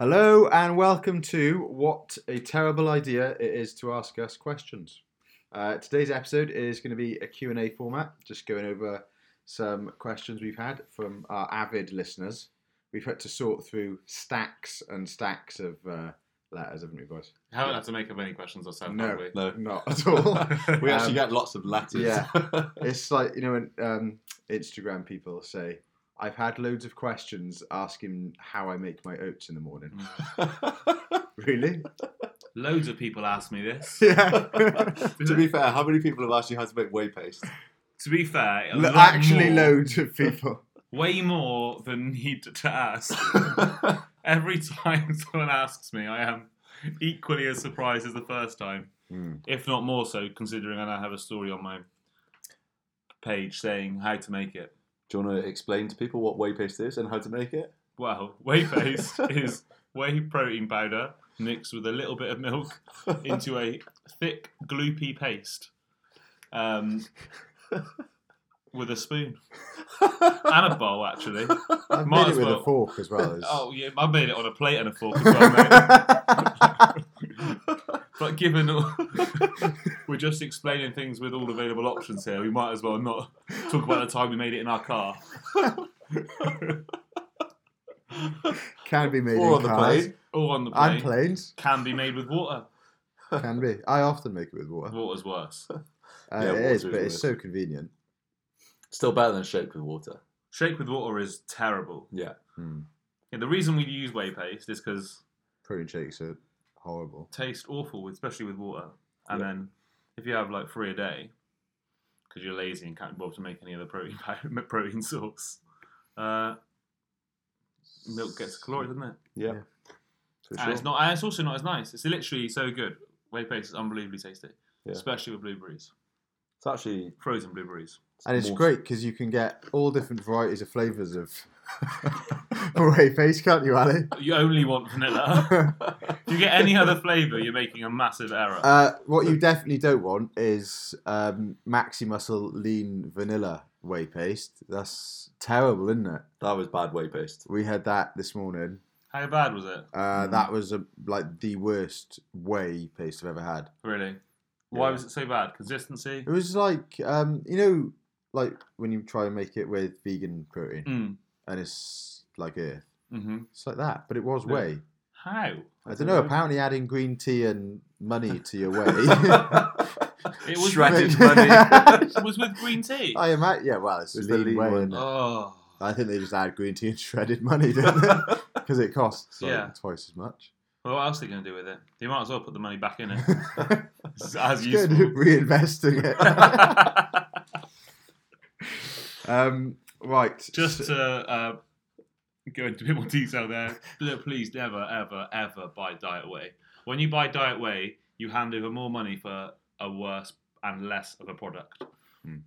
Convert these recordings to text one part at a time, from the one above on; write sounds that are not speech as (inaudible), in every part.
Hello and welcome to What a Terrible Idea It Is to Ask Us Questions. Uh, today's episode is going to be a Q&A format, just going over some questions we've had from our avid listeners. We've had to sort through stacks and stacks of uh, letters, haven't we, boys? Haven't had to make up any questions ourselves, No. have we? No, Not at all. (laughs) we actually Um, get lots of letters. yeah. (laughs) it's like, you know, when um, Instagram people say, I've had loads of questions asking how I make my oats in the morning. Mm. (laughs) Really? Loads of people ask me this. (laughs) Yeah. (laughs) to be fair, how many people have asked you how to make whey paste? To be fair, a Lo- lot Actually, more, loads of people. way more than need to ask. Every time someone asks me, I am equally as surprised as the first time, hmm. if not more so, considering I now have a story on my page saying how to make it. Do you want to explain to people what whey paste is and how to make it? Well, whey paste is whey protein powder mixed with a little bit of milk into a thick, gloopy paste um, with a spoon and a bowl, actually. I've Might made it with well. a fork as well as. Oh, yeah, I made it on a plate and a fork as well, mate. (laughs) But given all, (laughs) we're just explaining things with all available options here, we might as well not talk about the time we made it in our car. (laughs) Can be made or in on the plane. Or on the plane. and planes. Can be made with water. Can be. I often make it with water. Water's worse. Uh, (laughs) Yeah, it water is, is but it's so convenient. Still better than shake with water. Shake with water is terrible. Yeah. Hmm. Yeah, the reason we use whey paste is because Protein shakes are horrible. taste awful, especially with water. And Yeah. then if you have like three a day, because you're lazy and can't be bother to make any other protein (laughs) protein source, uh, milk gets caloric, doesn't it? Yeah. Yeah. And sure. it's not. And it's also not as nice. It's literally so good. Whey paste is unbelievably tasty, Yeah. especially with blueberries, It's actually frozen blueberries. And it's more- great because you can get all different varieties of flavours of whey paste, can't you, Ali? You only want vanilla. (laughs) if you get any other flavour, you're making a massive error. Uh, what you definitely don't want is um, Maximuscle Lean Vanilla whey paste. That's terrible, isn't it? that was bad whey paste. We had that this morning. How bad was it? Uh, Mm. That was a, like the worst whey paste I've ever had. Really? Why Yeah. was it so bad? Consistency? It was like um, you know, like when you try and make it with vegan protein Mm. And it's like earth. hmm It's like that, but it was Yeah. whey. How? I don't don't know. know. Apparently, adding green tea and money to your whey. (laughs) It was Shredded with- money. It (laughs) was with green tea. I imagine. Yeah, well, it's, It's lean the lean whey. one. Oh. I think they just add green tea and (laughs) shredded money, don't they? Because it costs like, Yeah. twice as much. Well, what else are they going to do with it? They might as well put the money back in it. It's as It's useful. good reinvesting it. um, Just to uh, go into a bit more detail there, please never, ever, ever buy Diet Whey. When you buy Diet Whey, you hand over more money for a worse and less of a product. Hmm.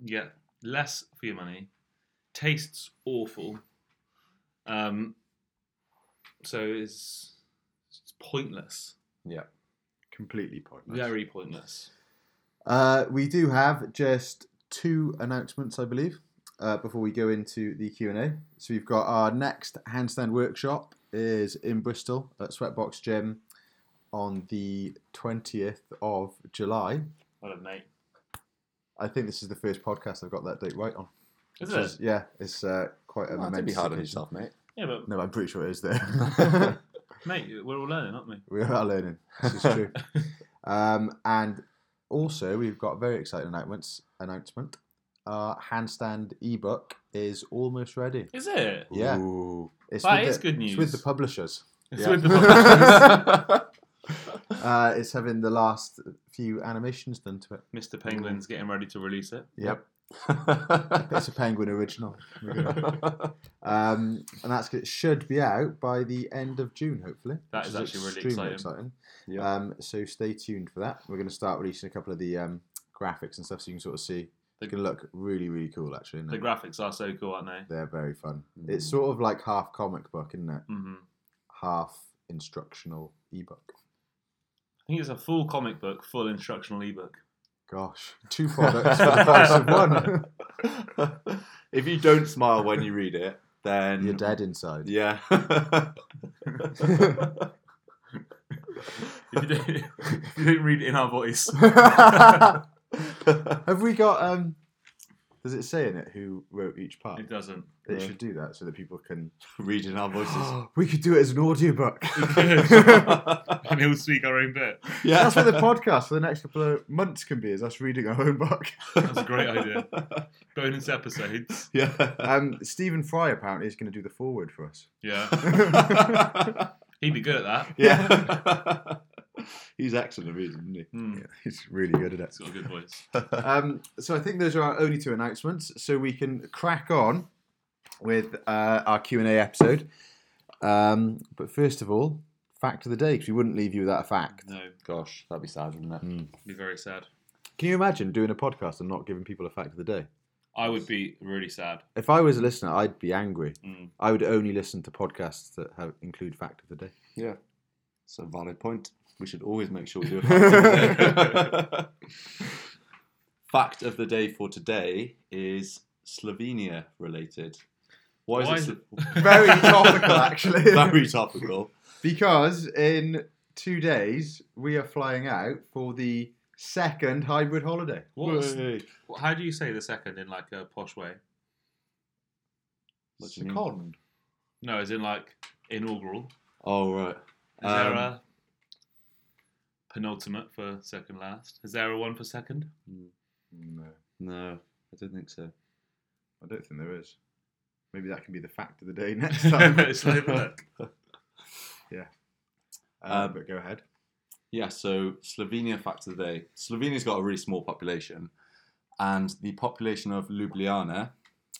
You get less for your money, tastes awful, um, so it's, it's pointless. yeah. completely pointless. Very pointless. Uh, we do have just two announcements, I believe, uh, before we go into the Q and A. So we've got our next handstand workshop is in Bristol at Sweatbox Gym on the twentieth of July. Well done, mate. I think this is the first podcast I've got that date right on. Is Which it? is- yeah, it's uh, quite a Well, don't be hard on yourself, mate. Yeah, but No, I'm pretty sure it is there. (laughs) (laughs) mate, we're all learning, aren't we? we are learning. This is true. (laughs) um, and also, we've got a very exciting announcements. Announcement: Our handstand ebook is almost ready. Is it? Yeah. Ooh. It's That with is the, good It's with news. the publishers. It's Yeah. with the (laughs) publishers. (laughs) Uh, it's having the last few animations done to it. Mr. Penguin's getting ready to release it. Yep, (laughs) it's a Penguin original. Um, and that's it should be out by the end of June, hopefully. That is, is actually really extremely exciting. Yep. Um, so stay tuned for that. We're going to start releasing a couple of the um, graphics and stuff, so you can sort of see. Going to look really, really cool, actually. The graphics are so cool, aren't they? They're very fun. Mm. It's sort of like half comic book, isn't it? hmm Half instructional ebook. I think it's a full comic book, full instructional ebook. Gosh, (laughs) two products for the price of one. (laughs) if you don't smile when you read it, then You're dead inside. Yeah. (laughs) If you, don't, if you don't read it in our voice, (laughs) Have we got? Um, does it say in it who wrote each part? it doesn't. It should do that so that people can. (laughs) Read in our voices. (gasps) we could do it as an audiobook. (laughs) and he'll speak our own bit. yeah. That's what the podcast for the next couple of months can be: is us reading our own book. That's a great idea. Bonus episodes. Yeah. Um, Stephen Fry apparently is going to do the foreword for us. Yeah. He'd be good at that. yeah. (laughs) He's excellent at reading, isn't he? Hmm. He's really good at it. He's got a good voice. (laughs) Um, so I think those are our only two announcements. So we can crack on with uh, our Q and A episode. Um, but first of all, fact of the day, because we wouldn't leave you without a fact. No, Gosh, that'd be sad, wouldn't it? Mm. be very sad. Can you imagine doing a podcast and not giving people a fact of the day? I would be really sad. If I was a listener, I'd be angry. Mm. I would only listen to podcasts that have, include fact of the day. Yeah. It's a valid point. We should always make sure we do a fact of the day. fact of the day for today is Slovenia related. Why is Why it is Slo- (laughs) Very topical, actually. (laughs) very topical? Because in two days we are flying out for the second hybrid holiday. What's, Way. how do you say the second in like a posh way? What do you mean? No, as in like inaugural. Oh right. Is there Um, a penultimate for second last? Is there a one for second? No, No, I don't think so. I don't think there is. Maybe that can be the fact of the day (laughs) next time. Let's have a look. Uh, Um, but go ahead. Yeah, so Slovenia fact of the day. Slovenia's got a really small population, and the population of Ljubljana,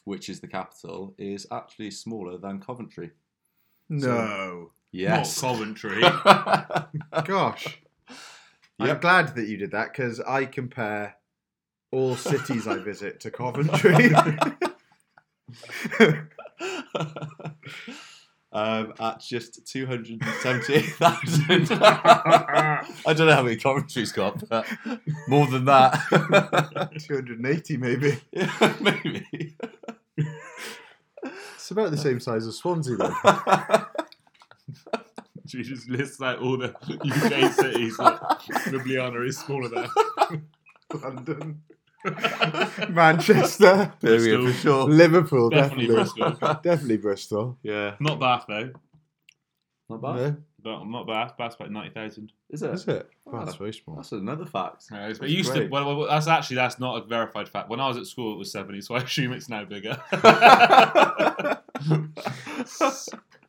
which is the capital, is actually smaller than Coventry. No. Yes. Not Coventry. (laughs) Gosh. I'm glad that you did that because I compare all cities I visit to Coventry. (laughs) um, at just 278,000. (laughs) I don't know how many Coventry's got, but more than that. (laughs) 280 maybe. yeah, maybe. It's about the same size as Swansea then. She just lists like all the UK cities that (laughs) Ljubljana is smaller than. (laughs) London. (laughs) Manchester. Birmingham for sure. Liverpool, Definitely definitely. Bristol. Definitely Bristol. Yeah. Not Bath though. Not No, But not Bath. Bath's about ninety thousand. Is it? is it? Oh, Oh, that's very small. That's another fact. No, but That's it used to. Well, well, that's actually that's not a verified fact. When I was at school, it was seventy, so I assume it's now bigger.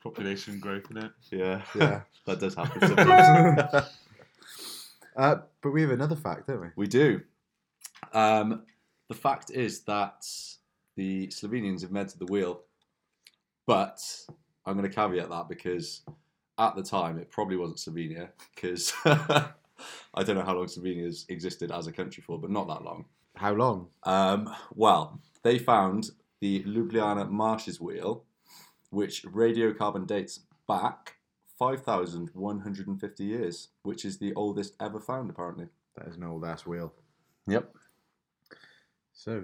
Population growth in it. yeah. Yeah. (laughs) That does happen (laughs) sometimes. Uh, but we have another fact, don't we? we do. Um, the fact is that the Slovenians have invented the wheel, but I'm going to caveat that because at the time it probably wasn't Slovenia because (laughs) I don't know how long Slovenia's existed as a country for, but not that long. How long? Um, well, they found the Ljubljana Marshes wheel, which radiocarbon dates back 5,150 years, which is the oldest ever found, apparently. That is an old ass wheel. Yep. So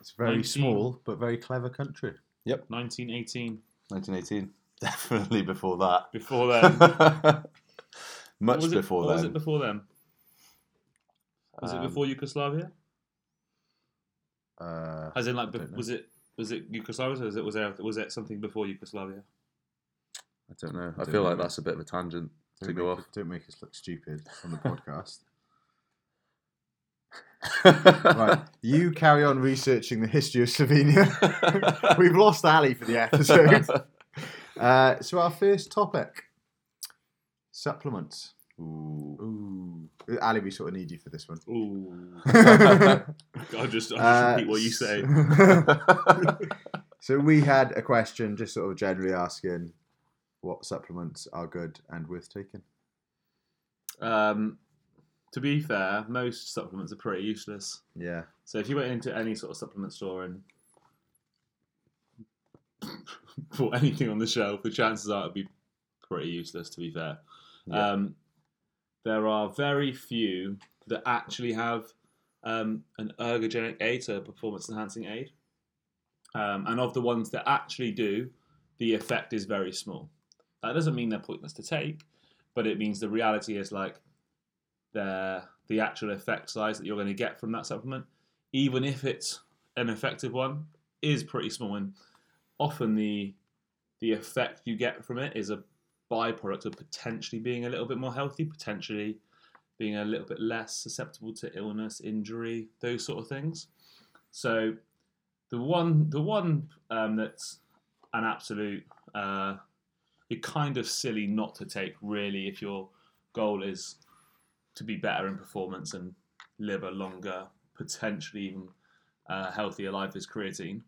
it's very 19. small but very clever country. Yep. Nineteen eighteen. 1918. (laughs) Definitely before that. Before then. (laughs) Much was it, before what then. Was it before then? Was Um, it before Yugoslavia? Uh, As in, like, I don't bef- know. was it was it Yugoslavia? Or was it was there was it something before Yugoslavia? I don't know. I don't feel like that's a bit of a tangent to don't, go make, off. don't make us look stupid on the (laughs) podcast. right, you carry on researching the history of Slovenia. (laughs) We've lost Ali for the episode. (laughs) Uh, so our first topic: supplements. Ooh. Ooh, Ali, we sort of need you for this one. Ooh, I'll just, I'll just repeat what you say. (laughs) so we had a question, just sort of generally asking what supplements are good and worth taking. Um, to be fair, most supplements are pretty useless. Yeah, So if you went into any sort of supplement store and (laughs) bought anything on the shelf, the chances are it'd be pretty useless. To be fair, Yeah. um, there are very few that actually have um, an ergogenic aid, so a performance enhancing aid. Um, and of the ones that actually do, the effect is very small. That doesn't mean they're pointless to take, but it means the reality is like the the actual effect size that you're going to get from that supplement, even if it's an effective one, is pretty small. And often the the effect you get from it is a byproduct of potentially being a little bit more healthy, potentially being a little bit less susceptible to illness, injury, those sort of things. So the one the one um, that's an absolute uh, you're kind of silly not to take really if your goal is to be better in performance and live a longer, potentially even uh, healthier life is creatine,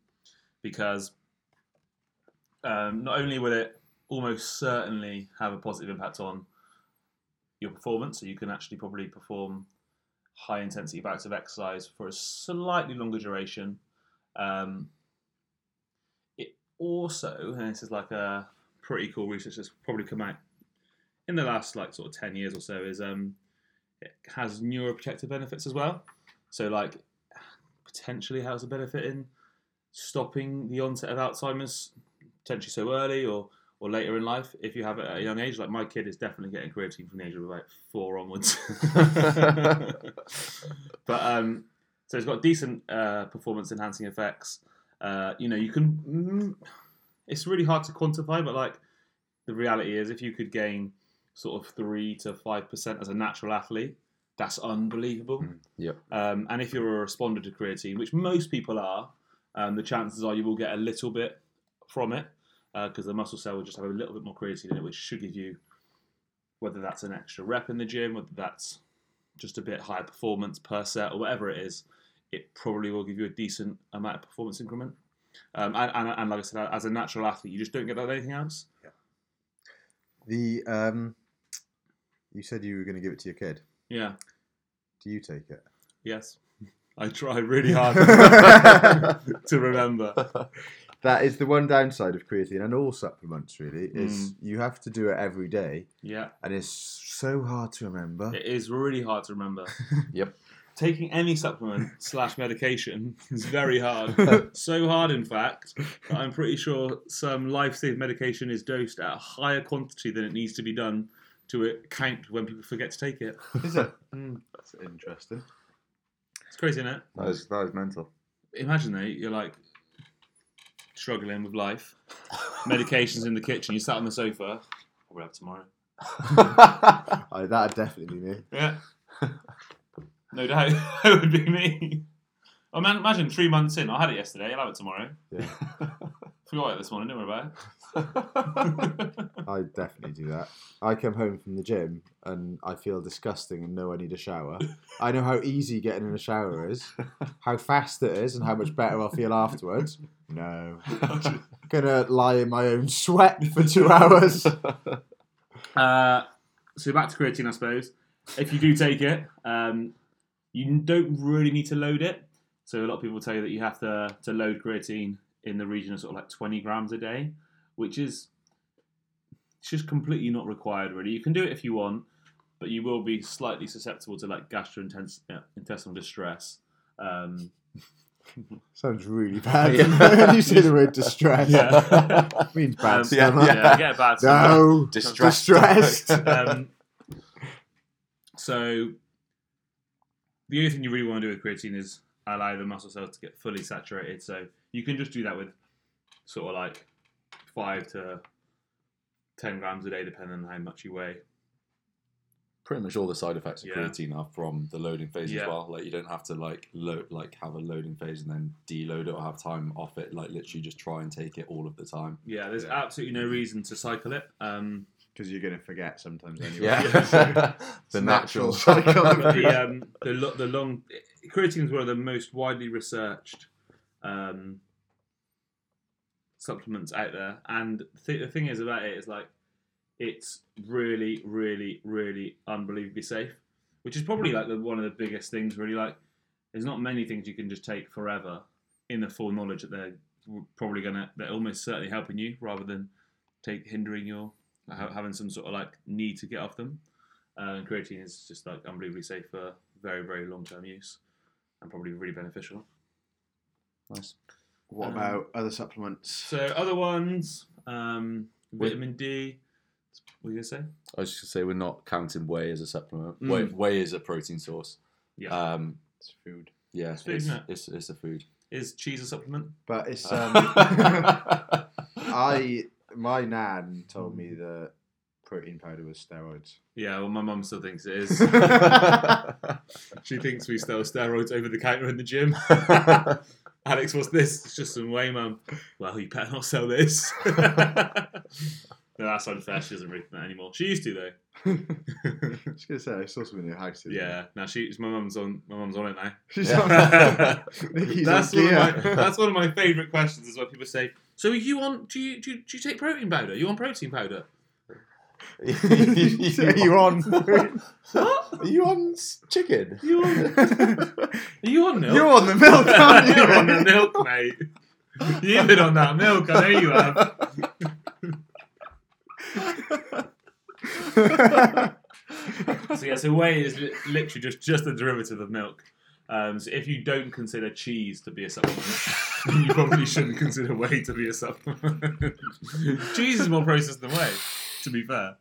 because um, not only will it almost certainly have a positive impact on your performance, so you can actually probably perform high intensity bouts of exercise for a slightly longer duration. Um, it also, and this is like a pretty cool research that's probably come out in the last like sort of 10 years or so, is um, it has neuroprotective benefits as well. So, like, potentially has a benefit in stopping the onset of Alzheimer's potentially so early or or later in life if you have it at a young age. Like my kid is definitely getting creatine from the age of about four onwards. (laughs) (laughs) but um, so it's got decent uh, performance enhancing effects. Uh, you know, you can. Mm, it's really hard to quantify, but like the reality is, if you could gain sort of three to five percent as a natural athlete, that's unbelievable. Mm, yep. Um, and if you're a responder to creatine, which most people are, um, the chances are you will get a little bit from it because uh, the muscle cell will just have a little bit more creatine in it, which should give you whether that's an extra rep in the gym, whether that's just a bit higher performance per set or whatever it is, it probably will give you a decent amount of performance increment. Um, and, and, and, like I said, as a natural athlete, you just don't get that anything else. Yeah. The um, you said you were going to give it to your kid. Yeah. Do you take it? Yes. I try really hard (laughs) (laughs) to remember. (laughs) That is the one downside of creatine and all supplements. Really, is Mm. you have to do it every day, Yeah. and it's so hard to remember. It is really hard to remember. (laughs) Yep. Taking any supplement (laughs) slash medication is very hard. (laughs) so hard, in fact, that I'm pretty sure some life-saving medication is dosed at a higher quantity than it needs to be done to it count when people forget to take it. Is it? Mm, that's interesting. It's crazy, isn't it? That is, that is mental. Imagine though, you're like struggling with life, medications in the kitchen, you sat on the sofa. Probably have tomorrow. I, (laughs) oh, that'd definitely be me. Yeah. No doubt. (laughs) that would be me. Oh man, imagine three months in. I had it yesterday. I'll have it tomorrow. Yeah, (laughs) Forgot it this morning. Don't worry about it. (laughs) I definitely do that. I come home from the gym and I feel disgusting and know I need a shower. I know how easy getting in a shower is, how fast it is, and how much better I'll feel afterwards. No, I'm (laughs) gonna lie in my own sweat for two hours. uh, so back to creatine, I suppose. If you do take it, um, you don't really need to load it. So a lot of people tell you that you have to to load creatine in the region of sort of like 20 grams a day, which is it's just completely not required. Really, you can do it if you want, but you will be slightly susceptible to like gastrointestinal distress. Um, (laughs) Sounds really (laughs) bad. Yeah. when (laughs) you say the word distress. Yeah. means bad um, stomach. yeah, I get a bad stomach. No, Distressed. distressed. um, so the only thing you really want to do with creatine is allow the muscle cells to get fully saturated. So you can just do that with sort of like five to ten grams a day, depending on how much you weigh. Pretty much all the side effects of Yeah. creatine are from the loading phase Yeah. as well. Like you don't have to like load, like have a loading phase and then deload it or have time off it. Like literally just try and take it all of the time. Yeah, there's Yeah. absolutely no reason to cycle it. Um, Because you're going to forget sometimes (laughs) anyway. (laughs) (laughs) the It's natural cycle of the um, the, lo- the long creatine is one of the most widely researched um, supplements out there, and th- the thing is about it is like it's really, really, really unbelievably safe, which is probably like the, one of the biggest things. Really, like there's not many things you can just take forever in the full knowledge that they're probably gonna they're almost certainly helping you rather than take hindering your ha- having some sort of like need to get off them. Uh, and creatine is just like unbelievably safe for very, very long term use and probably really beneficial. Nice. What Um, about other supplements? So, other ones, um, vitamin D. What are you gonna say? I was just gonna say we're not counting whey as a supplement. Mm. Whey, whey is a protein source. Yeah. Um, It's food. yeah, It's food, it's, isn't it? it's, it's a food. Is cheese a supplement? But it's (laughs) um, (laughs) I my nan told me hmm. that protein powder was steroids. Yeah, well, my mum still thinks it is. (laughs) she thinks we sell steroids over the counter in the gym. (laughs) Alex, what's this? It's just some whey, mum. Well, you better not sell this. (laughs) no, that's unfair. She doesn't read that anymore. She used to though. I was gonna say I saw something in your house. today. Yeah. Now she's my mum's on. My mum's on it now. She's Yeah. on. Nikki's that's on one of my that's one of my favourite questions. Is when people say, "So are you on? Do you do you, do you take protein powder? you on protein powder?" Are (laughs) you on? What? Are you on s- chicken? You on? Are (laughs) you on milk? You're on the milk, (laughs) aren't you? You're on the milk, mate. You've been on that milk. I know you have. So yeah, so whey is li- literally just just a derivative of milk. Um, so if you don't consider cheese to be a supplement, then you probably shouldn't consider whey to be a supplement. (laughs) cheese is more processed than whey, to be fair.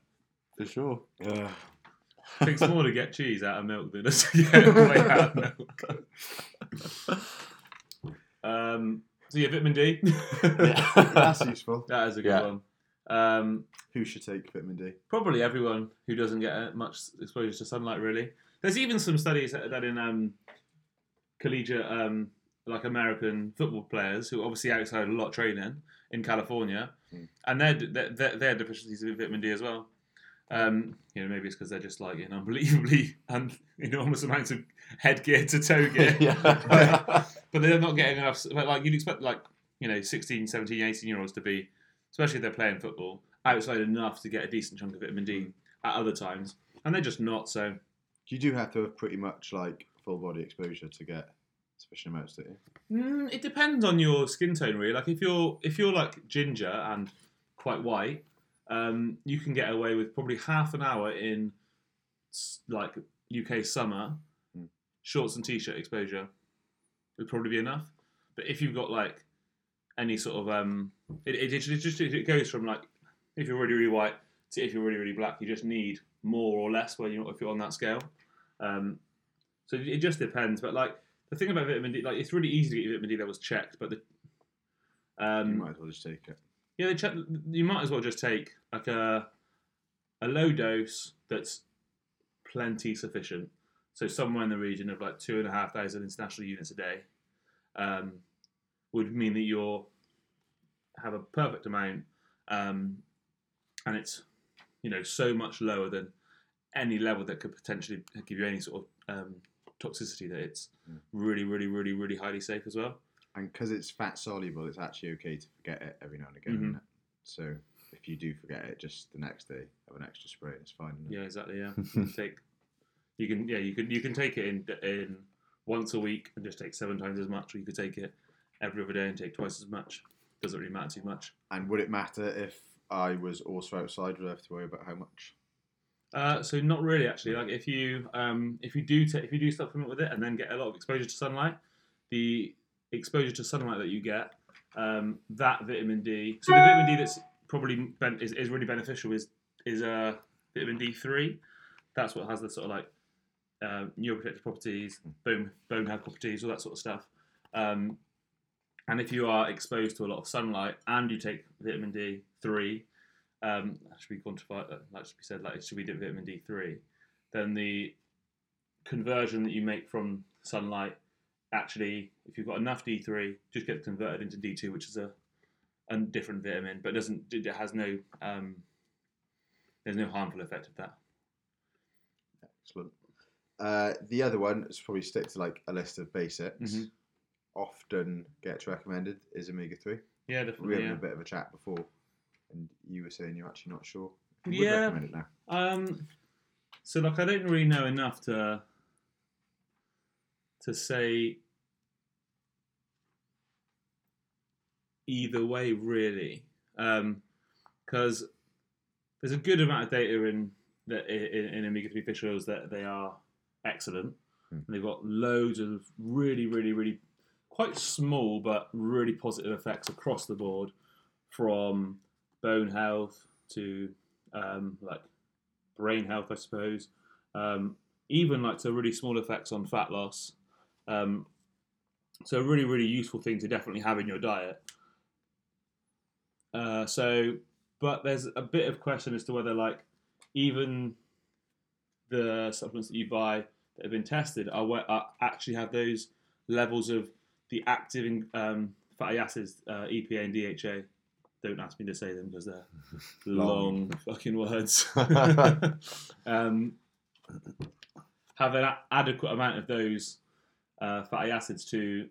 For sure. Ugh. It takes more to get cheese out of milk than to get (laughs) whey out of milk. Um, so yeah, vitamin D. That's useful. (laughs) that is a good Yeah. one. Um, Who should take vitamin D? probably everyone who doesn't get uh, much exposure to sunlight really there's even some studies that that in um, collegiate um, like american football players who obviously outside a lot of training in california. Mm. and they're, they're deficiencies of vitamin d as well. Um, you know maybe it's because they're just like in (laughs) unbelievably and enormous amounts of headgear to toe (laughs) gear. Yeah. (laughs) but they're not getting enough like you'd expect like you know 16 17 18 year olds to be especially if they're playing football outside enough to get a decent chunk of vitamin d at other times. And they're just not so You do have to have pretty much like full body exposure to get sufficient amounts, don't you? mm, it depends on your skin tone really like if you're if you're like ginger and quite white um, you can get away with probably half an hour in like uk summer Mm. shorts and t-shirt exposure would probably be enough but if you've got like any sort of um it, it, it just it goes from like if you're really really white to if you're really really black you just need more or less where you if you're on that scale um so it just depends but like the thing about vitamin D like it's really easy to get your vitamin D that was checked but the you um might as well just take it. yeah they check you might as well just take like a a low dose that's plenty sufficient so somewhere in the region of like two and a half thousand international units a day um, would mean that you're have a perfect amount, um, and it's you know so much lower than any level that could potentially give you any sort of um, toxicity that it's Mm. really, really, really, really highly safe as well. And because it's fat soluble, it's actually okay to forget it every now and again. Mhm. So if you do forget it, just the next day have an extra spray. and It's fine. it? Yeah, exactly. Yeah, (laughs) you can take you can yeah you can you can take it in in once a week and just take seven times as much, or you could take it every other day and take twice as much. Doesn't really matter too much. And would it matter if I was also outside? Would I have to worry about how much? Uh, so not really actually. Like if you um, if you do if you do supplement with it and then get a lot of exposure to sunlight, the exposure to sunlight that you get, um, that vitamin D. So the vitamin D that's probably ben- is, is really beneficial is is uh, vitamin D three. That's what has the sort of like uh, neuroprotective properties, bone bone health properties, all that sort of stuff. Um, and if you are exposed to a lot of sunlight and you take vitamin D three, um, should be quantified. uh, That should be said like it should be vitamin D three. Then the conversion that you make from sunlight, actually, if you've got enough D three, just gets converted into D two, which is a a different vitamin, but doesn't it has no um, there's no harmful effect of that. Excellent. Uh, the other one is probably stick to like a list of basics. Mhm. Often gets recommended is omega three. Yeah, We definitely. having Yeah. a bit of a chat before, and you were saying you're actually not sure. You would Yeah. recommend it now. Um, so like I don't really know enough to to say either way really, because there's a good amount of data in that in, in omega three fish oils that they are excellent. Hmm. And they've got loads of really, really, really quite small but really positive effects across the board, from bone health to um, like brain health, I suppose. Um, even like to really small effects on fat loss. Um, so a really, really useful thing to definitely have in your diet. Uh, so, but there's a bit of question as to whether like even the supplements that you buy that have been tested are, are actually have those levels of the active um, fatty acids, uh, EPA and DHA. Don't ask me to say them because they're (laughs) long, Long. fucking words. (laughs) (laughs) um, have an a- adequate amount of those uh, fatty acids to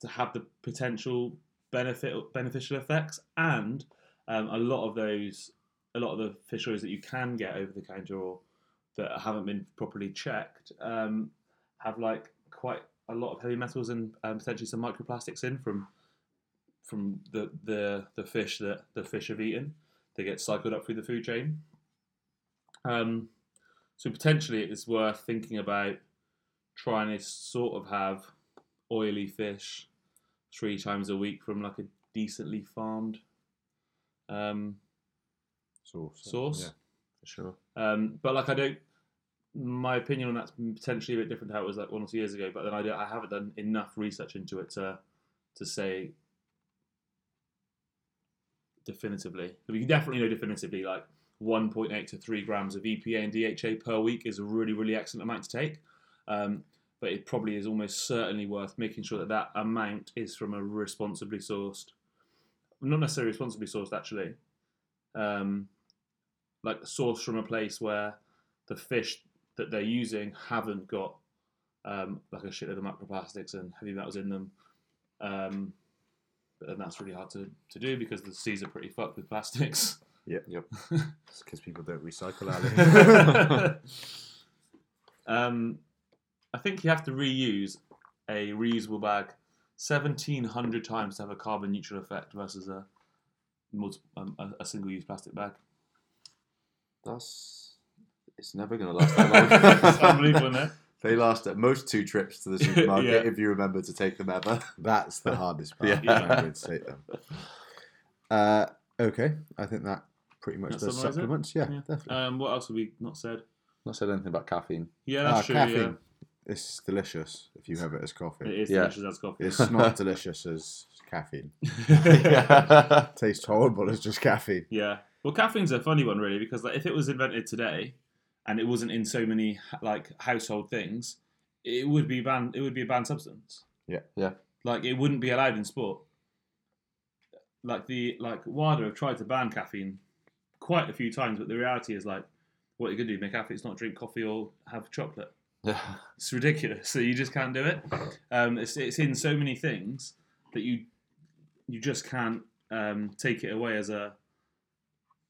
to have the potential benefit beneficial effects, and um, a lot of those, a lot of the fish oils that you can get over the counter or that haven't been properly checked um, have like quite a lot of heavy metals and um, potentially some microplastics in from from the, the the fish that the fish have eaten. They get cycled up through the food chain. Um, so potentially it is worth thinking about trying to sort of have oily fish three times a week from like a decently farmed um, Source. source. Yeah. For sure. Um, but like I don't, my opinion on that's potentially a bit different to how it was like one or two years ago. But then I, don't, I haven't done enough research into it to to say definitively. We can definitely know definitively like 1.8 to 3 grams of EPA and DHA per week is a really really excellent amount to take. Um, but it probably is almost certainly worth making sure that that amount is from a responsibly sourced, not necessarily responsibly sourced actually, um, like sourced from a place where the fish that they're using haven't got um, like a shitload of microplastics and heavy metals in them. Um, but then that's really hard to, to do because the seas are pretty fucked with plastics. (laughs) Yep. Yep. (laughs) It's because people don't recycle, Ali. (laughs) um, I think you have to reuse a reusable bag 1700 times to have a carbon neutral effect versus a, multi- um, a, a single use plastic bag. That's. It's never going to last that long. it's long. unbelievable, isn't it? They last at most two trips to the (laughs) supermarket Yeah. if you remember to take them ever. (laughs) That's the hardest part. Yeah. Remembering (laughs) to take them. Uh, okay, I think that pretty much That does summarise it? supplements. Yeah, Yeah. definitely. Um, what else have we not said? Not said anything about caffeine. Yeah, that's Ah, true. caffeine. It's delicious if you have it as Yeah. It coffee. is Yeah. delicious as coffee. It's not delicious as caffeine. yeah. Tastes horrible as just caffeine. Yeah. Well, caffeine's a funny one, really, because like if it was invented today and it wasn't in so many like household things, it would be banned. It would be a banned substance. Yeah. Yeah. Like it wouldn't be allowed in sport. Like the like WADA have tried to ban caffeine quite a few times, but the reality is like what you could do make athletes not drink coffee or have chocolate. (laughs) Yeah, It's ridiculous. So you just can't do it. Um, it's it's in so many things that you you just can't um, take it away as a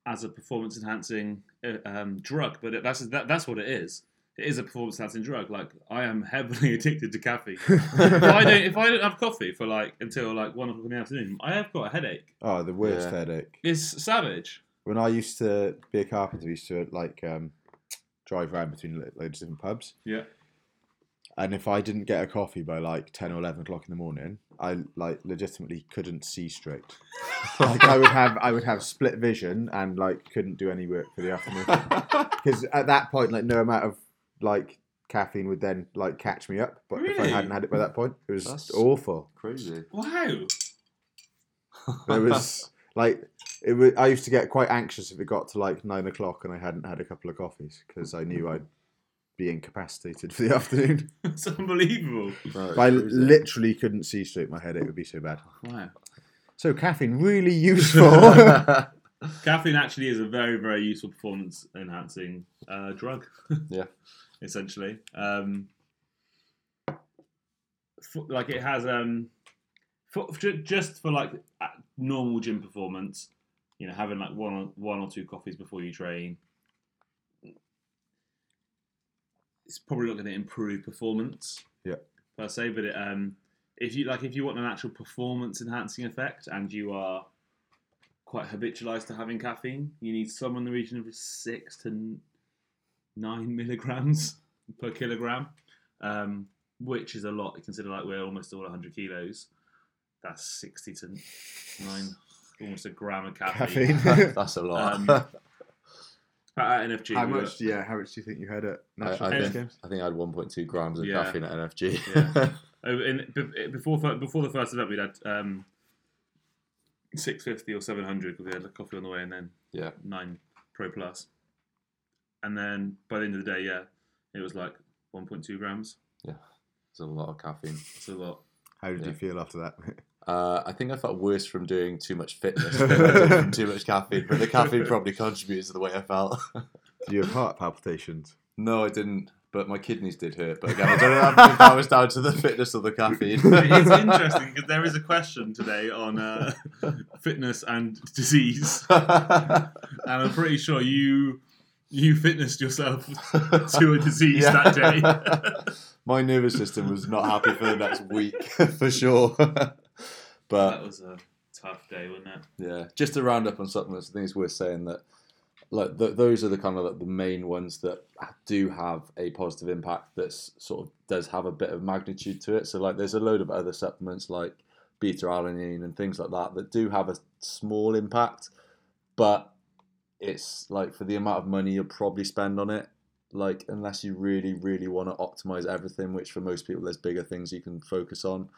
as a performance enhancing um, drug. But it, that's that, that's what it is. It is a performance enhancing drug. Like I am heavily (laughs) addicted to caffeine. (laughs) if I don't if I don't have coffee for like until like one o'clock in the afternoon, I have got a headache. Oh, the worst Yeah. headache. It's savage. When I used to be a carpenter, we used to like um, drive around between lo- loads of different pubs. Yeah. And if I didn't get a coffee by like ten or eleven o'clock in the morning, I like legitimately couldn't see straight. (laughs) like I would have, I would have split vision and like couldn't do any work for the afternoon (laughs) because at that point, like no amount of like caffeine would then like catch me up. But if I Really? hadn't had it by that point, it was That's- awful. Crazy. Wow. It was (laughs) like it was, I used to get quite anxious if it got to like nine o'clock and I hadn't had a couple of coffees because I knew I'd be incapacitated for the (laughs) afternoon. (laughs) it's unbelievable. But I literally couldn't see straight. My headache would be so bad. Wow. So caffeine really (laughs) useful. Caffeine actually is a very, very useful performance enhancing uh, drug. Yeah. essentially. Um, for, like it has, um, for, ju- just for like normal gym performance, you know, having like one or, one or two coffees before you train, it's probably not going to improve performance. Yeah. Per se, but it, um, if you like, if you want an actual performance enhancing effect and you are quite habitualized to having caffeine, you need somewhere in the region of six to nine (laughs) milligrams per kilogram, um, which is a lot. Consider like we're almost all 100 kilos. That's 60 to nine, almost a gram of caffeine. caffeine. (laughs) That's a lot. Um, At NFG, How we were- much? Yeah, how much do you think you had at national I, I, think, games? I think I had 1.2 grams of Yeah. caffeine at NFG. Yeah. (laughs) Oh, in, be- before fir- before the first event, we had um, six fifty or seven hundred because we had a coffee on the way, and then Yeah. nine pro plus, and then by the end of the day, yeah, it was like one point two grams. Yeah. It's a lot of caffeine. It's a lot. How did Yeah. you feel after that? (laughs) Uh, I think I felt worse from doing too much fitness than from too (laughs) much caffeine, but the caffeine probably contributed to the way I felt. Did you have heart palpitations? (laughs) no, I didn't, but my kidneys did hurt. But again, I don't know if that was down to the fitness of the caffeine. (laughs) it's interesting because there is a question today on uh, fitness and disease, and I'm pretty sure you you fitnessed yourself to a disease Yeah. that day. My nervous system was not happy for the next week, for sure. That was a tough day, wasn't it? yeah, just to round up on supplements, I think it's worth saying that like th- those are the kind of like, the main ones that do have a positive impact. That's sort of does have a bit of magnitude to it. So like, there's a load of other supplements like beta alanine and things like that that do have a small impact, but it's like for the amount of money you'll probably spend on it like unless you really really want to optimize everything which for most people there's bigger things you can focus on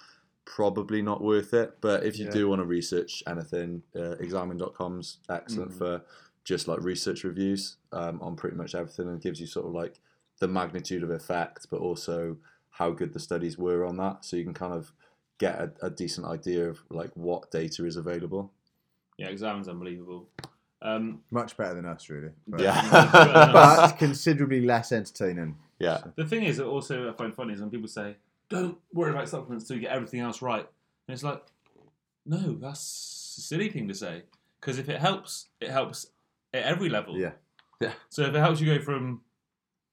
probably not worth it but if you Yeah. do want to research anything uh, examine.com's excellent Mhm. for just like research reviews um, on pretty much everything and gives you sort of like the magnitude of effect but also how good the studies were on that so you can kind of get a, a decent idea of like what data is available Yeah, exam's unbelievable. Um, Much better than us, really. But, yeah (laughs) but considerably less entertaining. yeah The thing is, also I find funny is when people say, "Don't worry about supplements till you get everything else right," and it's like, no, that's a silly thing to say. Because if it helps, it helps at every level. Yeah. Yeah. So if it helps you go from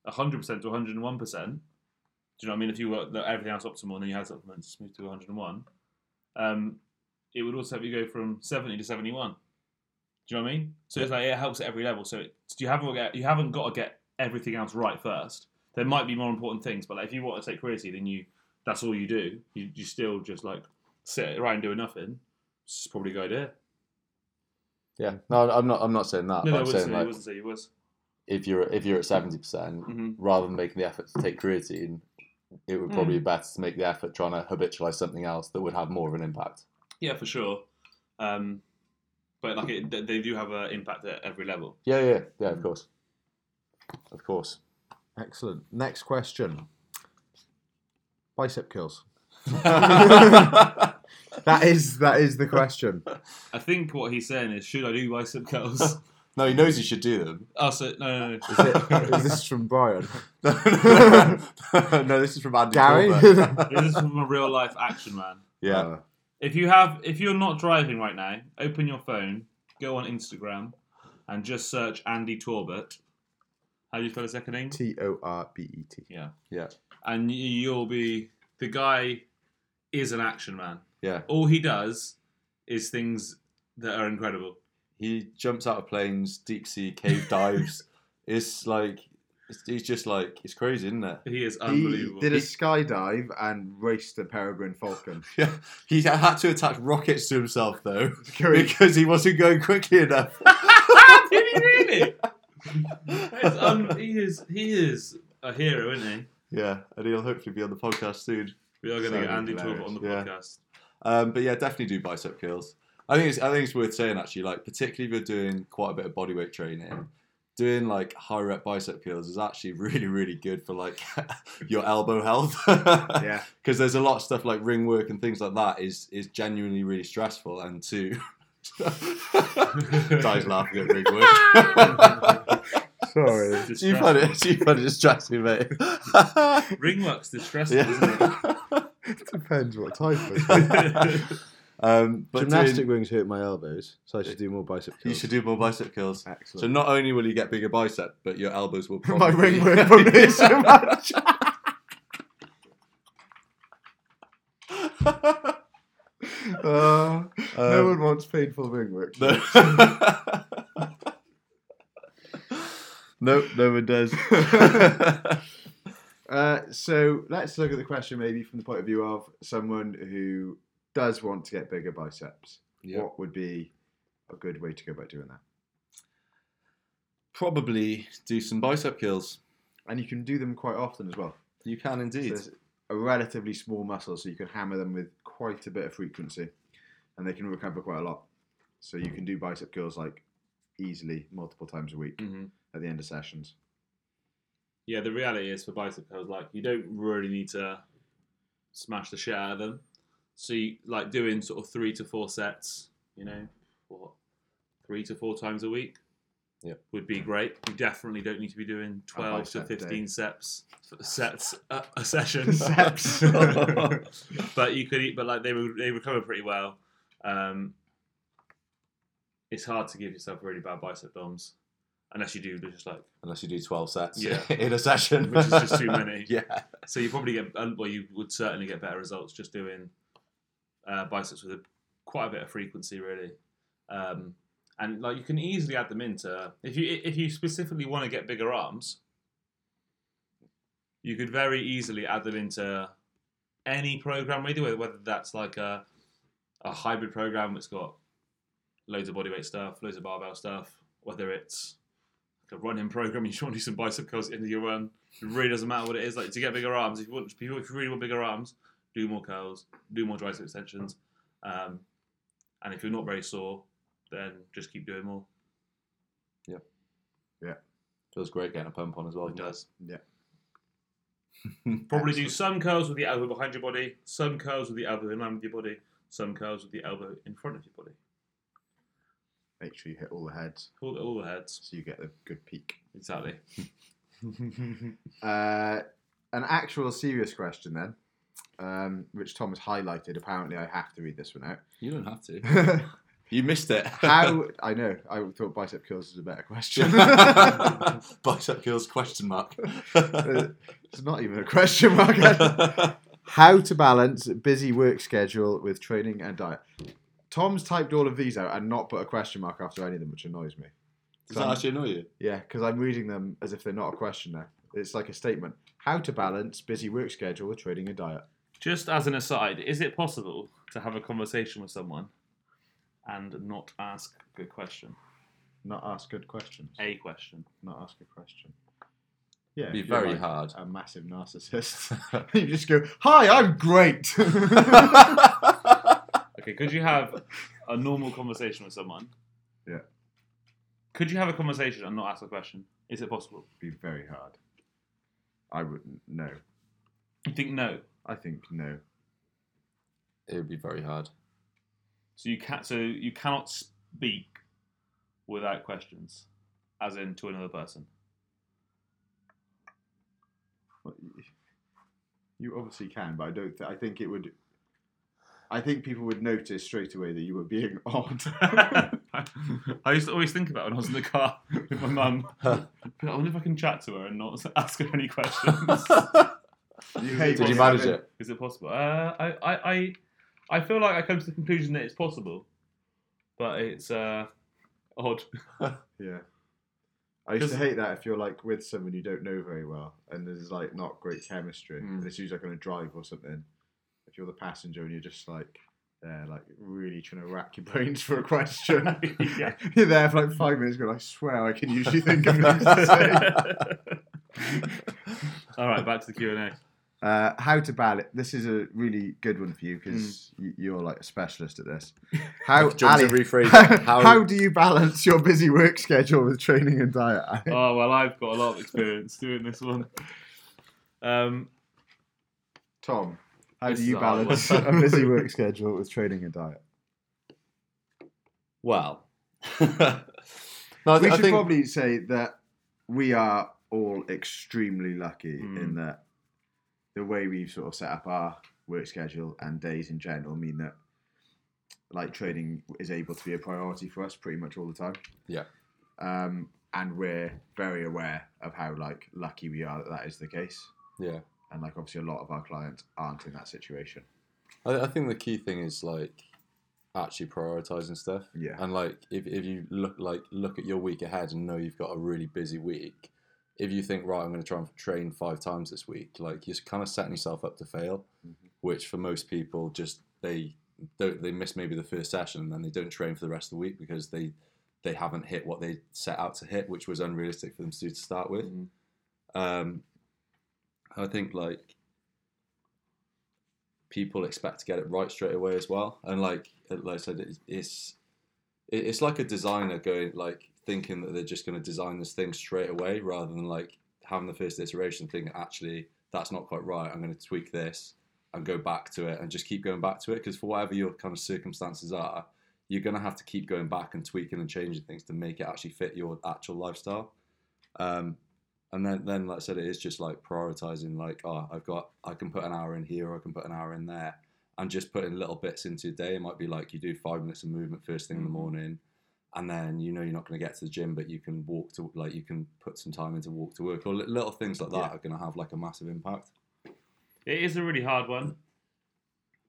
hundred percent to one hundred and one percent, do you know what I mean? If you were everything else optimal and then you had supplements move to one hundred and one, um, it would also help you go from seventy to seventy one. Do you know what I mean? So it's like it helps at every level. So it, you haven't got you haven't got to get everything else right first. There might be more important things, but like if you want to take creatine, then you that's all you do. You you still just like sit around doing nothing. It's probably a good idea. yeah no i'm not i'm not saying that No, no, I i'm wouldn't saying say, I like wouldn't say you was. if you're if you're at seventy percent, Mm-hmm. rather than making the effort to take creatine, it would probably be better to make the effort trying to habitualize something else that would have more of an impact. Yeah, for sure. Um, but like it, they do have an impact at every level. Yeah, yeah, yeah. Of course, of course. Excellent. Next question. Bicep kills. (laughs) That is that is the question. I think what he's saying is, should I do bicep curls? (laughs) no, he knows he should do them. oh, so no, no, no. Is, it, is this from Brian? (laughs) no, this is from Andy Gary? This is from a real life action man. yeah, Uh, If you have, if you're not driving right now, open your phone, go on Instagram, and just search Andy Torbet. How do you spell his second name? T O R B E T. Yeah, yeah, and you'll be the guy is an action man. yeah. All he does is things that are incredible. He jumps out of planes, deep sea cave dives. (laughs) it's like it's, he's just like it's crazy, isn't it? He is He unbelievable. did a skydive and raced a peregrine falcon. (laughs) Yeah, he had to attach rockets to himself though (laughs) because he wasn't going quickly enough. did he really? It's un- he is he is a hero, isn't he? Yeah, and he'll hopefully be on the podcast soon. We are going to So get Andy hilarious. On the Yeah. podcast. Um, but yeah, definitely do bicep curls. I think it's I think it's worth saying actually, like particularly if you're doing quite a bit of bodyweight training, doing like high rep bicep curls is actually (laughs) really really good for like (laughs) your elbow health. (laughs) Yeah. because there's a lot of stuff like ring work and things like that is is genuinely really stressful and to. Di's laughing at ring work. Sorry. you find it, you find it distracting, mate. (laughs) Ringwork's distressing, Yeah. isn't it? (laughs) (laughs) Depends what type of. um, but Gymnastic doing- rings hurt my elbows, so I should do more bicep kills. you should do more bicep curls. So not only will you get bigger bicep, but your elbows will probably my ring work from it so much. Uh, no Um, one wants painful ring work. No. Nope, no one does. (laughs) (laughs) Uh, so let's look at the question maybe from the point of view of someone who does want to get bigger biceps. Yeah. What would be a good way to go about doing that? Probably do some bicep curls. and you can do them quite often as well. You can indeed. it's a relatively small muscle, so you can hammer them with quite a bit of frequency, and they can recover quite a lot. So you can do bicep curls like easily multiple times a week Mhm. At the end of sessions. Yeah, the reality is for bicep curls, like you don't really need to smash the shit out of them. So, you, like doing sort of three to four sets, you know, what three to four times a week, Yep. would be great. You definitely don't need to be doing twelve to bicep day. fifteen sets (laughs) sets a, a session. (laughs) (laughs) But you could eat, but like they re- they recover pretty well. Um, it's hard to give yourself really bad bicep DOMs unless you do just like Unless you do 12 sets Yeah. (laughs) in a session. Which is just too many. (laughs) yeah. So you probably get, uh, well, you would certainly get better results just doing uh, biceps with a, quite a bit of frequency, really. Um, and like you can easily add them into if you if you specifically want to get bigger arms, you could very easily add them into any program, really, whether whether that's like a a hybrid program that's got loads of bodyweight stuff, loads of barbell stuff, whether it's like a running program, (laughs) you just want to do some bicep curls into your run. It really doesn't matter what it is. Like to get bigger arms, if you want, if you really want bigger arms, do more curls, do more tricep extensions, um, and if you're not very sore, then just keep doing more. Yeah. Yeah. Feels great getting a pump on as well. It does. Yeah. (laughs) (laughs) Probably do some curls with the elbow behind your body, some curls with the elbow in line with your body, some curls with the elbow in front of your body. Make sure you hit all the heads All, all the heads. so you get the good peak. Exactly. (laughs) uh, an actual serious question then, um, which Tom has highlighted. Apparently, I have to read this one out. You don't have to. (laughs) You missed it. How (laughs) I know I thought bicep curls was a better question. Bicep curls question mark. it's not even a question mark. How to balance busy work schedule with training and diet. Tom's typed all of these out and not put a question mark after any of them, which annoys me. Does that actually annoy you? Yeah, because I'm reading them as if they're not a question now. It's like a statement. How to balance busy work schedule with trading and diet. Just as an aside, is it possible to have a conversation with someone and not ask a good question? Not ask good questions. A question. Not ask a question. Yeah, Be if you're very like hard. A massive narcissist. (laughs) (laughs) you just go, "Hi, I'm great." (laughs) Okay, could you have a normal conversation with someone? Yeah. Could you have a conversation and not ask a question? Is it possible? Be very hard. I wouldn't. No, You think no. I think no. It would be very hard. So you can so you cannot speak without questions, as in to another person. Well, You obviously can, but I don't. Th- I think it would. I think people would notice straight away that you were being (laughs) odd. (laughs) I used to always think about it when I was in the car (laughs) with my mum. I wonder if I can chat to her and not ask her any questions. You hate Did you manage it? Is it possible? Uh, I, I, I, I feel like I come to the conclusion that it's possible, but it's uh, odd. Yeah. I used to hate that if you're like with someone you don't know very well and there's like not great chemistry. Mm. And it's usually like on a drive or something. If you're the passenger and you're just like there, like really trying to rack your brains for a question. (laughs) Yeah. (laughs) You're there for like five minutes going, I swear I can usually (laughs) think of things to say. All right, back to the Q and A. Uh, how to balance. This is a really good one for you because you're like a specialist at this. How, Do you Ali, rephrase how. How- how do you balance your busy work schedule with training and diet? Ali? Oh well, I've got a lot of experience doing this one. Um, Tom, how This do you balance (laughs) a busy work schedule with training and diet? Well, (laughs) no, I, we th- I should think probably say that we are all extremely lucky Mm. in that the way we've sort of set up our work schedule and days in general mean that like training is able to be a priority for us pretty much all the time. Yeah. Um, and we're very aware of how like lucky we are that that is the case. yeah. And like obviously a lot of our clients aren't in that situation. I, I think the key thing is like actually prioritizing stuff. Yeah. And like if, if you look like look at your week ahead and know you've got a really busy week, if you think right, I'm going to try and train five times this week, like you're kind of setting yourself up to fail, Mhm. which for most people just they don't they miss maybe the first session and then they don't train for the rest of the week because they they haven't hit what they set out to hit, which was unrealistic for them to do to start with. Mhm. Um, I think like people expect to get it right straight away as well, and like like I said, it's it's, it's like a designer going like thinking that they're just going to design this thing straight away rather than like having the first iteration thing. Actually, that's not quite right. I'm going to tweak this and go back to it and just keep going back to it because for whatever your kind of circumstances are, you're going to have to keep going back and tweaking and changing things to make it actually fit your actual lifestyle. Um, and then, then like I said, it is just like prioritizing. Like, oh, I've got, I can put an hour in here, or I can put an hour in there, and just putting little bits into your day. It might be like you do five minutes of movement first thing in the Mhm. morning, and then you know you're not going to get to the gym, but you can walk to, like, you can put some time into walk to work, or li- little things like that Yeah. are going to have like a massive impact. It is a really hard one,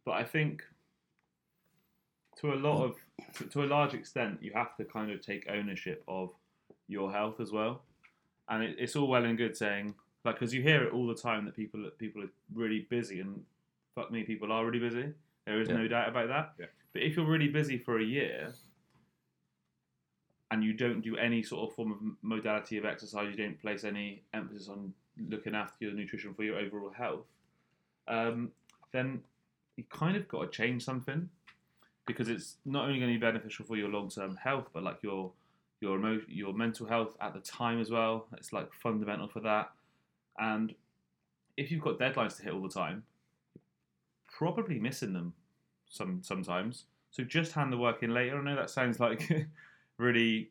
but I think to a lot of to, to a large extent you have to kind of take ownership of your health as well. And it, it's all well and good saying like because you hear it all the time that people people are really busy and fuck me people are really busy. There is Yeah. no doubt about that. Yeah. But if you're really busy for a year and you don't do any sort of form of modality of exercise, you don't place any emphasis on looking after your nutrition for your overall health, um, then you kind of got to change something because it's not only going to be beneficial for your long term health, but like your your emo- your mental health at the time as well. It's like fundamental for that. And if you've got deadlines to hit all the time, probably missing them some sometimes. So just hand the work in later. I know that sounds like (laughs) really.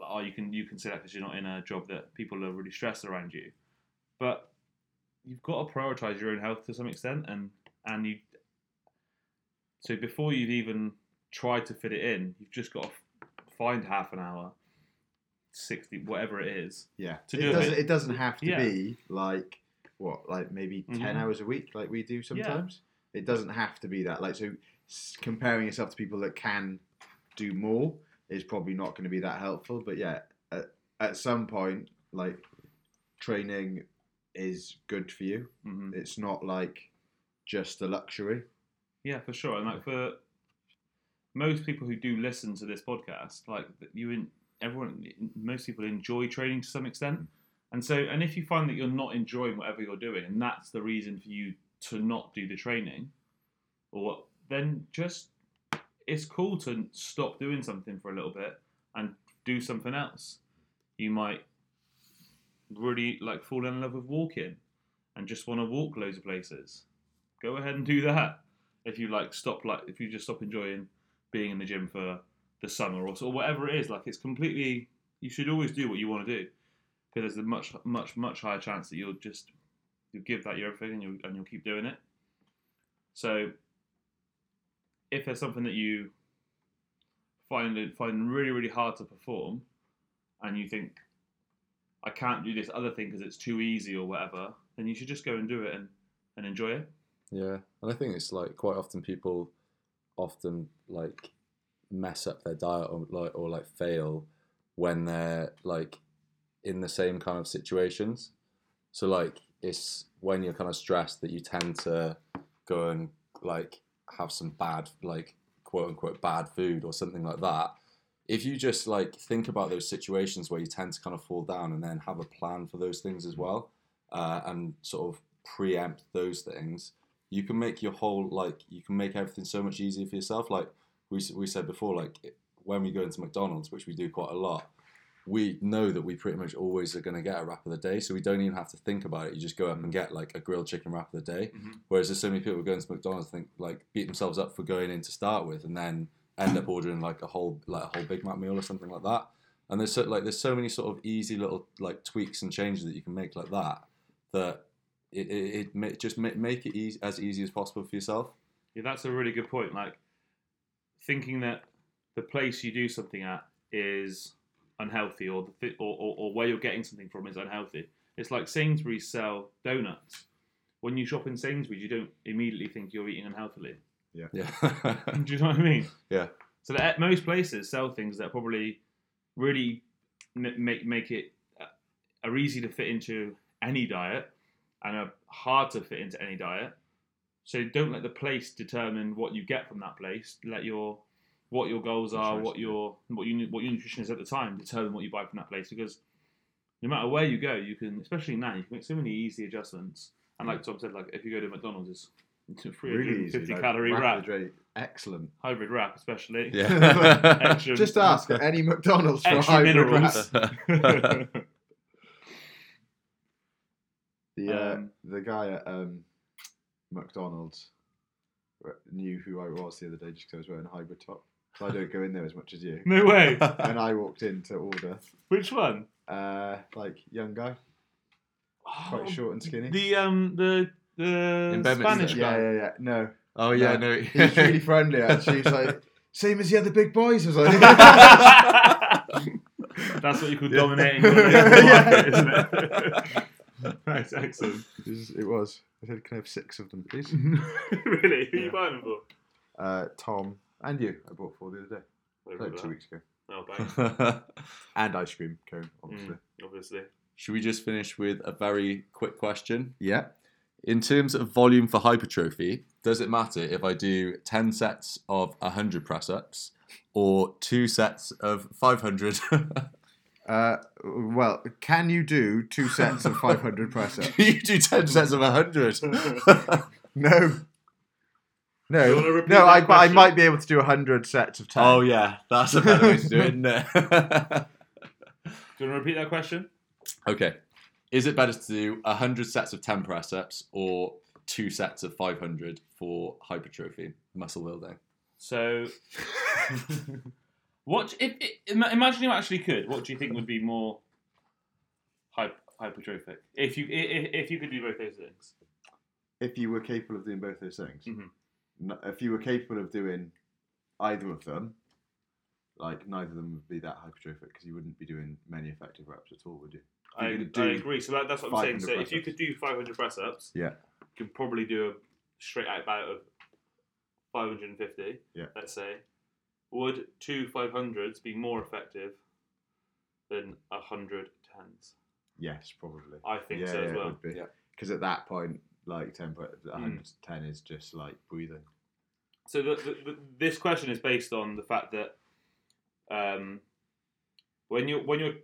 Oh, you can you can say that because you're not in a job that people are really stressed around you, but you've got to prioritize your own health to some extent, and and you. So before you've even tried to fit it in, you've just got to find half an hour, sixty, whatever it is. Yeah, To it do doesn't. it. It doesn't have to Yeah. be like what, like maybe ten Mhm. hours a week, like we do sometimes. It doesn't have to be that. Like so, comparing yourself to people that can do more is probably not going to be that helpful. But yeah, at, at some point, like training is good for you. hmm It's not like just a luxury. Yeah, for sure. And like for most people who do listen to this podcast, like you, in, everyone, most people enjoy training to some extent. And so, and if you find that you're not enjoying whatever you're doing, and that's the reason for you to not do the training, or then just it's cool to stop doing something for a little bit and do something else. You might really like fall in love with walking and just want to walk loads of places. Go ahead and do that if you like stop like if you just stop enjoying being in the gym for the summer or, or whatever it is like it's completely you should always do what you want to do. Because there's a much much much higher chance that you'll just you'll give that your everything and you'll, and you'll keep doing it. So if there's something that you find it find really really hard to perform and you think I can't do this other thing because it's too easy or whatever then you should just go and do it and, and enjoy it. Yeah, and I think it's like quite often people often like mess up their diet or like or like fail when they're like in the same kind of situations. So like it's when you're kind of stressed that you tend to go and like have some bad like quote unquote bad food or something like that. If you just like think about those situations where you tend to kind of fall down and then have a plan for those things as well, uh, and sort of preempt those things, you can make your whole like you can make everything so much easier for yourself. Like we we said before, like when we go into McDonald's, which we do quite a lot, we know that we pretty much always are going to get a wrap of the day, so we don't even have to think about it. You just go up and get like a grilled chicken wrap of the day. Mhm. Whereas there's so many people who go into McDonald's think like beat themselves up for going in to start with, and then end up ordering like a whole like a whole Big Mac meal or something like that. And there's so, like there's so many sort of easy little like tweaks and changes that you can make like that that it, it, it just ma- make it easy, as easy as possible for yourself. Yeah, that's a really good point. Like thinking that the place you do something at is unhealthy, or the or, or, or where you're getting something from is unhealthy. It's like Sainsbury's sell donuts. When you shop in Sainsbury's, you don't immediately think you're eating unhealthily. Yeah. Yeah. (laughs) do you know what I mean? Yeah. So that most places sell things that probably really m- make make it uh, are easy to fit into any diet and are hard to fit into any diet. So don't let the place determine what you get from that place. Let your what your goals are, what your what you what your nutrition is at the time, determine what you buy from that place because no matter where you go, you can, especially now, you can make so many easy adjustments. And like Tom said, like if you go to McDonald's, it's Really 350 easy. like, calorie wrap. Excellent. hybrid wrap, especially. Yeah. (laughs) Just ask at (laughs) any McDonald's for hybrid minerals. wrap. (laughs) The uh, Um, the guy at um, McDonald's knew who I was the other day just because I was wearing a hybrid top. So I don't go in there as much as you. (laughs) no way. (laughs) And I walked in to order, Which one? uh, like young guy, quite Oh, short and skinny. The um the the In Spanish guy. yeah, yeah. Yeah. No, oh yeah, No. no. he was really (laughs) friendly. Actually, he was like same as the other big boys. I was like, That's what you call Yeah. dominating Yeah. market, isn't it? (laughs) That's excellent. it was- it was. I said, can I have six of them, please? (laughs) really? Who are Yeah. you buying them for? Uh, Tom and you. I bought four the other day, like two weeks ago. Oh, (laughs) bang. And ice cream cone, obviously. Mm, obviously. Should we just finish with a very quick question? Yeah. In terms of volume for hypertrophy, does it matter if I do 10 sets of 100 press ups or two sets of 500? Uh, well, can you do two sets of (laughs) 500 press ups? you do 10 sets of 100. (laughs) No. No, You wanna repeat no, I, but I might be able to do 100 sets of 10. oh, yeah, that's a better way to do it, isn't it? (laughs) Do you want to repeat that question? okay. Is it better to do 100 sets of 10 press ups or two sets of 500 for hypertrophy, muscle building? So, what if, if imagine you actually could? What do you think would be more hyp, hypertrophic if you if, if you could do both those things? If you were capable of doing both those things. Mhm. If you were capable of doing either of them, like neither of them would be that hypertrophic because you wouldn't be doing many effective reps at all, would you? I, you I agree. So that, that's what I'm saying. So if you could do 500 press ups, Yeah. you could probably do a straight out bout of 550. Yeah. Let's say, would two 500s be more effective than 100 tens? Yes, probably. I think yeah, so yeah, as well. would be. Yeah. Because at that point, like 10, pre- Mm. 110 is just like breathing. So the, the, the, this question is based on the fact that um, when you when you're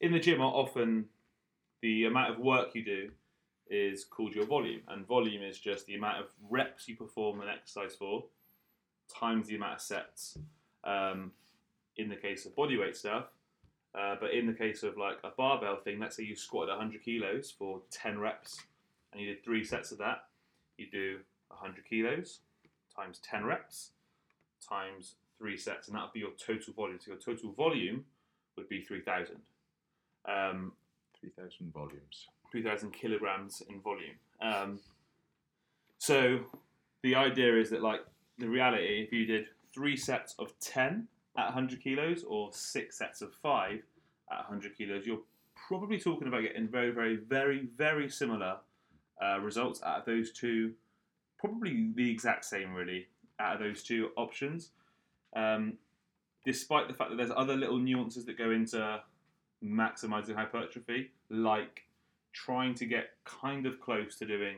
in the gym, often the amount of work you do is called your volume, and volume is just the amount of reps you perform an exercise for times the amount of sets. Um, in the case of bodyweight stuff, uh, but in the case of like a barbell thing, let's say you squatted 100 kilos for 10 reps, and you did three sets of that, you do 100 kilos times 10 reps times three sets, and that would be your total volume. So your total volume would be 3,000. Um, 3,000 volumes. 3,000 kilograms in volume. Um, so the idea is that, like, the reality, if you did three sets of 10 at 100 kilos or six sets of five at 100 kilos, you're probably talking about getting very, very, very, very similar uh, results out of those two. Probably the exact same, really, out of those two options. Um, despite the fact that there's other little nuances that go into maximizing hypertrophy, like trying to get kind of close to doing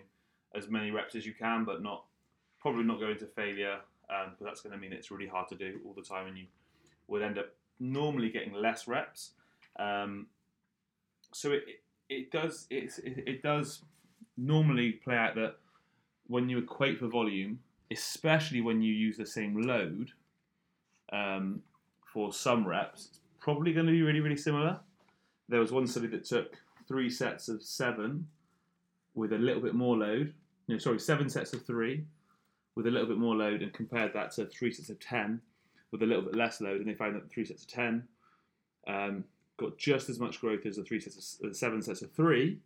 as many reps as you can, but not probably not going to failure. Um, but that's going to mean it's really hard to do all the time, and you would end up normally getting less reps. Um, so it, it does it, it does normally play out that when you equate for volume, especially when you use the same load um, for some reps, it's probably going to be really really similar. There was one study that took three sets of seven with a little bit more load. No, sorry, seven sets of three with a little bit more load, and compared that to three sets of ten with a little bit less load, and they found that the three sets of ten um, got just as much growth as the three sets of the seven sets of three,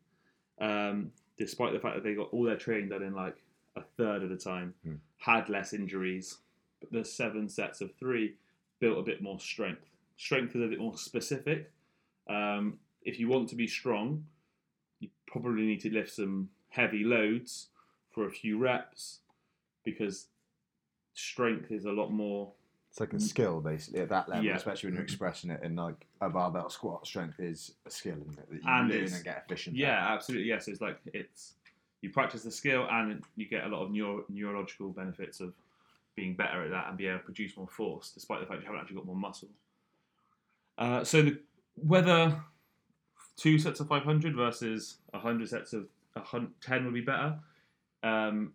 um, despite the fact that they got all their training done in like a third of the time, Hmm. had less injuries. But the seven sets of three built a bit more strength. Strength is a bit more specific. Um, if you want to be strong, you probably need to lift some heavy loads for a few reps because strength is a lot more It's like a skill, basically, at that level, Yeah. especially when you're expressing it in like a barbell squat. Strength is a skill, isn't it? That you And learn and get efficient. at. Yeah, absolutely. Yes, it's like it's you practice the skill and you get a lot of neuro, neurological benefits of being better at that and be able to produce more force, despite the fact you haven't actually got more muscle. Uh, so the, whether two sets of 500 versus 100 sets of a 10 would be better, um,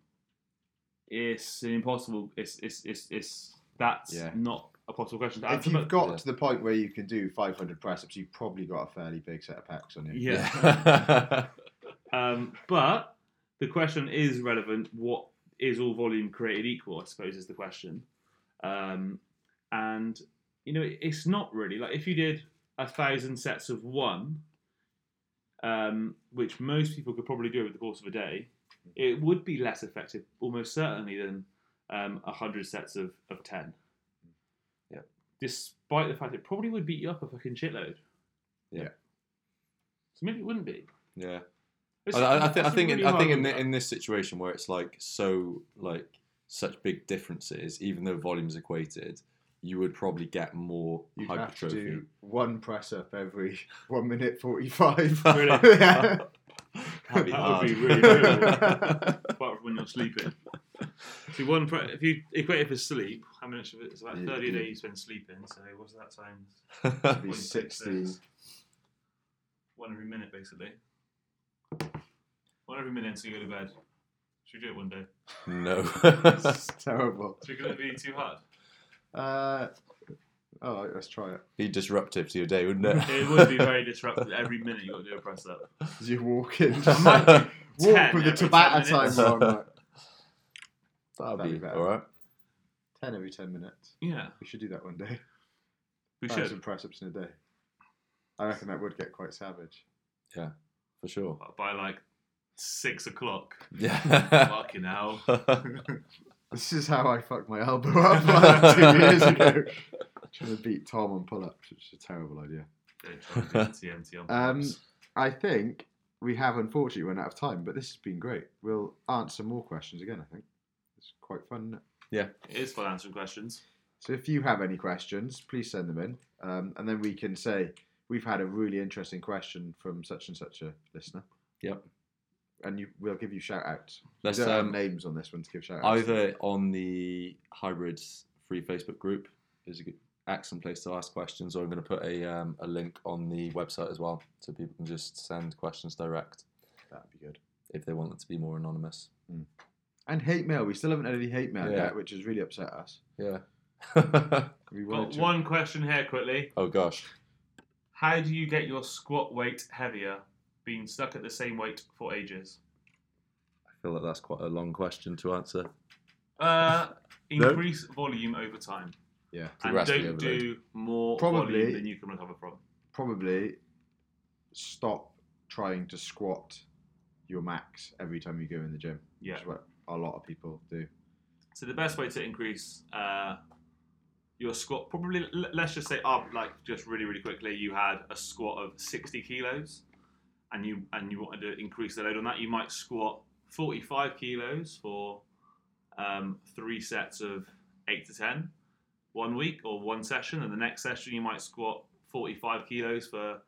it's an impossible. It's it's it's, it's that's Yeah. not a possible question to If you've got Yeah. to the point where you can do 500 press ups, you've probably got a fairly big set of packs on you. yeah. Yeah. (laughs) Um, but the question is relevant. What is all volume created equal? I suppose is the question. Um, and you know, it's not really like if you did a thousand sets of one, um, which most people could probably do over the course of a day, it would be less effective, almost certainly, than um, a hundred sets of, of ten. Yeah. Despite the fact it probably would beat you up a fucking shitload. Yeah. So maybe it wouldn't be. yeah. It's- I, I, I think I think really I think in, the, in this situation where it's like so like such big differences, even though volumes equated, you would probably get more You'd have to hypertrophy. do one press up every (laughs) one minute 45. (laughs) Really? (laughs) yeah. That'd be That hard. would be really difficult. (laughs) apart from when you're sleeping. See, one pre- if you equate it for sleep, how much of it is about Yeah, thirty a yeah. day you spend sleeping? So what's that times? Be 0.66? 16. One every minute, basically. One every minute until you go to bed. Should we do it one day? no. It's (laughs) (laughs) terrible. Is it going to be too hard? Uh, Oh, all right, let's try it. be disruptive to your day, wouldn't it? It would be very (laughs) disruptive. Every minute you got to do a press up. As you walk in, I might (laughs) walk 10 with the every 10 Tabata time minutes. wrong. Like, (laughs) That'd That'd be be better. all right. 10 every 10 minutes. Yeah, We should do that one day. we Thousand should. press ups in a day. I reckon that would get quite savage. Yeah, for sure. By like six o'clock. Yeah. Fucking hell. This is how I fucked my elbow up like two years ago. Trying to beat Tom on pull ups, which is a terrible idea. Don't try to do TMT on Um. I think we have unfortunately run out of time, but this has been great. We'll answer more questions again, I think. It's quite fun. isn't it? Yeah. It is fun answering questions. So if you have any questions, please send them in. Um, and then we can say, we've had a really interesting question from such and such a listener. Yep. And you, we'll give you shout outs. Let's we don't have um, names on this one to give shout outs. either on the hybrids free Facebook group is a good, excellent place to ask questions, or I'm going to put a um, a link on the website as well, so people can just send questions direct That'd be good. if they want them to be more anonymous. And hate mail. We still haven't had any hate mail Yeah. yet, which has really upset us. Yeah. (laughs) We wanted Got to- one question here quickly. oh gosh. How do you get your squat weight heavier, being stuck at the same weight for ages? I feel like that's quite a long question to answer. Uh, (laughs) No? increase volume over time, Yeah. and Progressively don't overload. do more Probably- volume than you can recover from. Probably stop trying to squat your max every time you go in the gym. Yeah. Which is what a lot of people do. So the best way to increase uh, your squat, probably l- let's just say up, like just really really quickly, you had a squat of sixty kilos, and you and you wanted to increase the load on that, you might squat forty five kilos for um, three sets of eight to ten one week or one session, and the next session you might squat forty five kilos for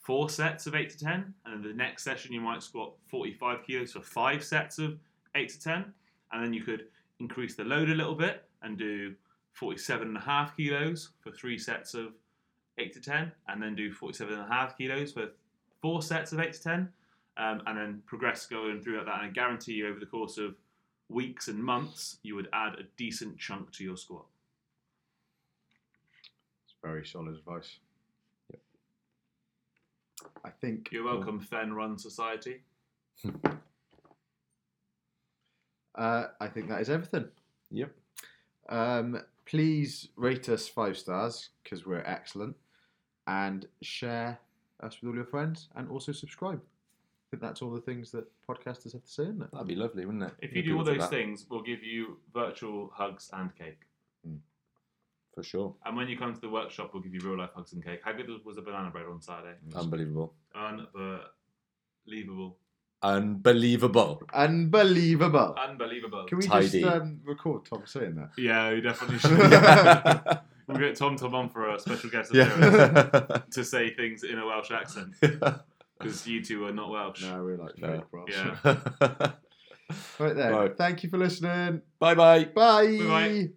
four sets of eight to ten, and then the next session you might squat forty five kilos for five sets of eight to ten, and then you could increase the load a little bit and do 47 and a half kilos for three sets of 8 to 10 and then do 47 and a half kilos for four sets of 8 to 10 um, and then progress going through that. And I guarantee you over the course of weeks and months you would add a decent chunk to your squat very solid advice. Yep. I think you're welcome Fen Run Society (laughs) Uh, I think that is everything. Yep. Um, please rate us five stars because we're excellent, and share us with all your friends, and also subscribe. I think that's all the things that podcasters have to say, isn't it? That'd be lovely, wouldn't it? if you If do all those things we'll give you virtual hugs and cake For sure. and when you come to the workshop we'll give you real life hugs and cake how good was the banana bread on Saturday Unbelievable. Unbelievable. Unbelievable. Unbelievable. Unbelievable. Can we Tidy. just um, record Tom saying that? Yeah, we definitely (laughs) should. (laughs) we'll get Tom Tom on for a special guest appearance yeah. to say things in a Welsh accent (laughs) because you two are not Welsh. No, we're like No. fake Welsh. Yeah. Right then. Right. Thank you for listening. Bye bye. Bye. Bye-bye.